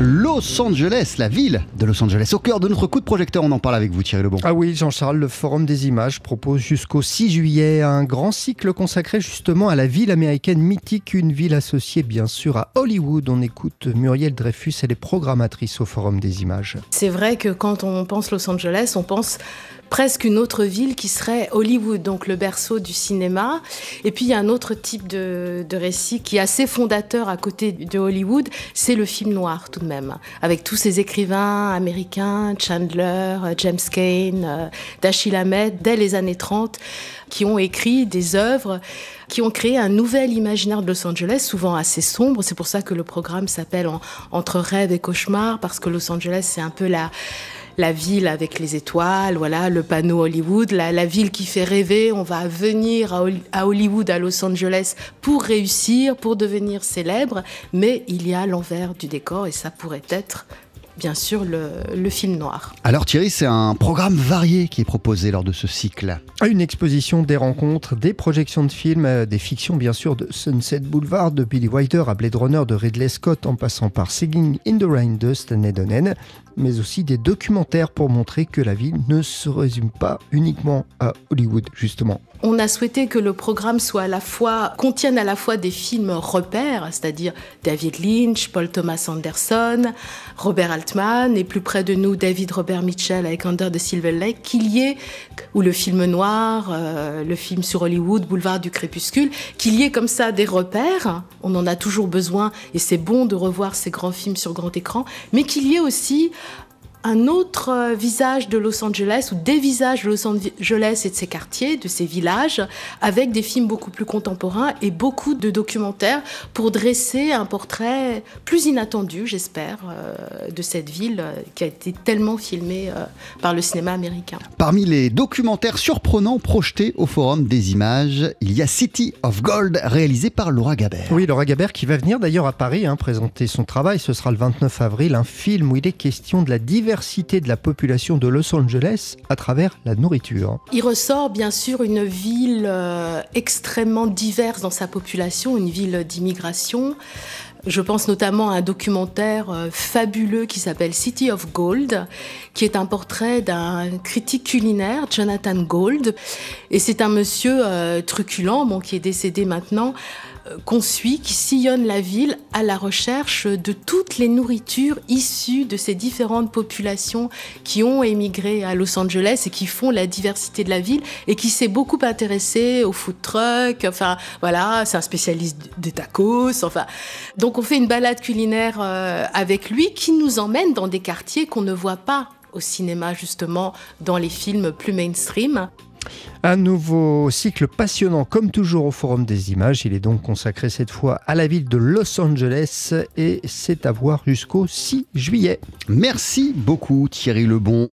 Lu Los Angeles, la ville de Los Angeles. Au cœur de notre coup de projecteur, on en parle avec vous Thierry Lebon. Ah oui, Jean-Charles, le Forum des images propose jusqu'au 6 juillet un grand cycle consacré justement à la ville américaine mythique, une ville associée bien sûr à Hollywood. On écoute Muriel Dreyfus, elle est programmatrice au Forum des images. C'est vrai que quand on pense Los Angeles, on pense presque une autre ville qui serait Hollywood, donc le berceau du cinéma. Et puis il y a un autre type de, récit qui est assez fondateur à côté de Hollywood, c'est le film noir tout de même, avec tous ces écrivains américains, Chandler, James Cain, euh, Dashiell Hammett, dès les années 30, qui ont écrit des œuvres qui ont créé un nouvel imaginaire de Los Angeles, souvent assez sombre. C'est pour ça que le programme s'appelle Entre rêve et cauchemar, parce que Los Angeles, c'est un peu la, la ville avec les étoiles, voilà, le panneau Hollywood, la, ville qui fait rêver. On va venir à, Hollywood, à Los Angeles pour réussir, pour devenir célèbre, mais il y a l'envers du décor et ça pourrait être bien sûr le, film noir. Alors Thierry, c'est un programme varié qui est proposé lors de ce cycle. Une exposition, des rencontres, des projections de films, euh, des fictions bien sûr de Sunset Boulevard de Billy Wilder à Blade Runner de Ridley Scott en passant par Singing in the Rain de Stanley Donen mais aussi des documentaires pour montrer que la ville ne se résume pas uniquement à Hollywood, justement. On a souhaité que le programme soit à la fois, contienne à la fois des films repères, c'est-à-dire David Lynch, Paul Thomas Anderson, Robert Altman, et plus près de nous, David Robert Mitchell avec Under the Silver Lake, qu'il y ait, ou le film noir, euh, le film sur Hollywood, Boulevard du Crépuscule, qu'il y ait comme ça des repères, on en a toujours besoin, et c'est bon de revoir ces grands films sur grand écran, mais qu'il y ait aussi un autre euh, visage de Los Angeles ou des visages de Los Angeles et de ses quartiers, de ses villages, avec des films beaucoup plus contemporains et beaucoup de documentaires pour dresser un portrait plus inattendu, j'espère, euh, de cette ville euh, qui a été tellement filmée par le cinéma américain. Parmi les documentaires surprenants projetés au Forum des images, il y a City of Gold réalisé par Laura Gabert. Oui, Laura Gabert qui va venir d'ailleurs à Paris hein, présenter son travail. Ce sera le 29 avril, un film où il est question de la diversité de la population de Los Angeles à travers la nourriture. Il ressort bien sûr une ville euh, extrêmement diverse dans sa population, une ville d'immigration. Je pense notamment à un documentaire euh, fabuleux qui s'appelle City of Gold, qui est un portrait d'un critique culinaire, Jonathan Gold. Et c'est un monsieur euh, truculent, qui est décédé maintenant, qu'on suit, qui sillonne la ville à la recherche de toutes les nourritures issues de ces différentes populations qui ont émigré à Los Angeles et qui font la diversité de la ville et qui s'est beaucoup intéressé au food truck. Enfin, voilà, c'est un spécialiste des tacos. Enfin, donc on fait une balade culinaire euh, avec lui qui nous emmène dans des quartiers qu'on ne voit pas au cinéma justement dans les films plus mainstream. Un nouveau cycle passionnant comme toujours au Forum des images. Il est donc consacré cette fois à la ville de Los Angeles et c'est à voir jusqu'au 6 juillet. Merci beaucoup Thierry Lebon.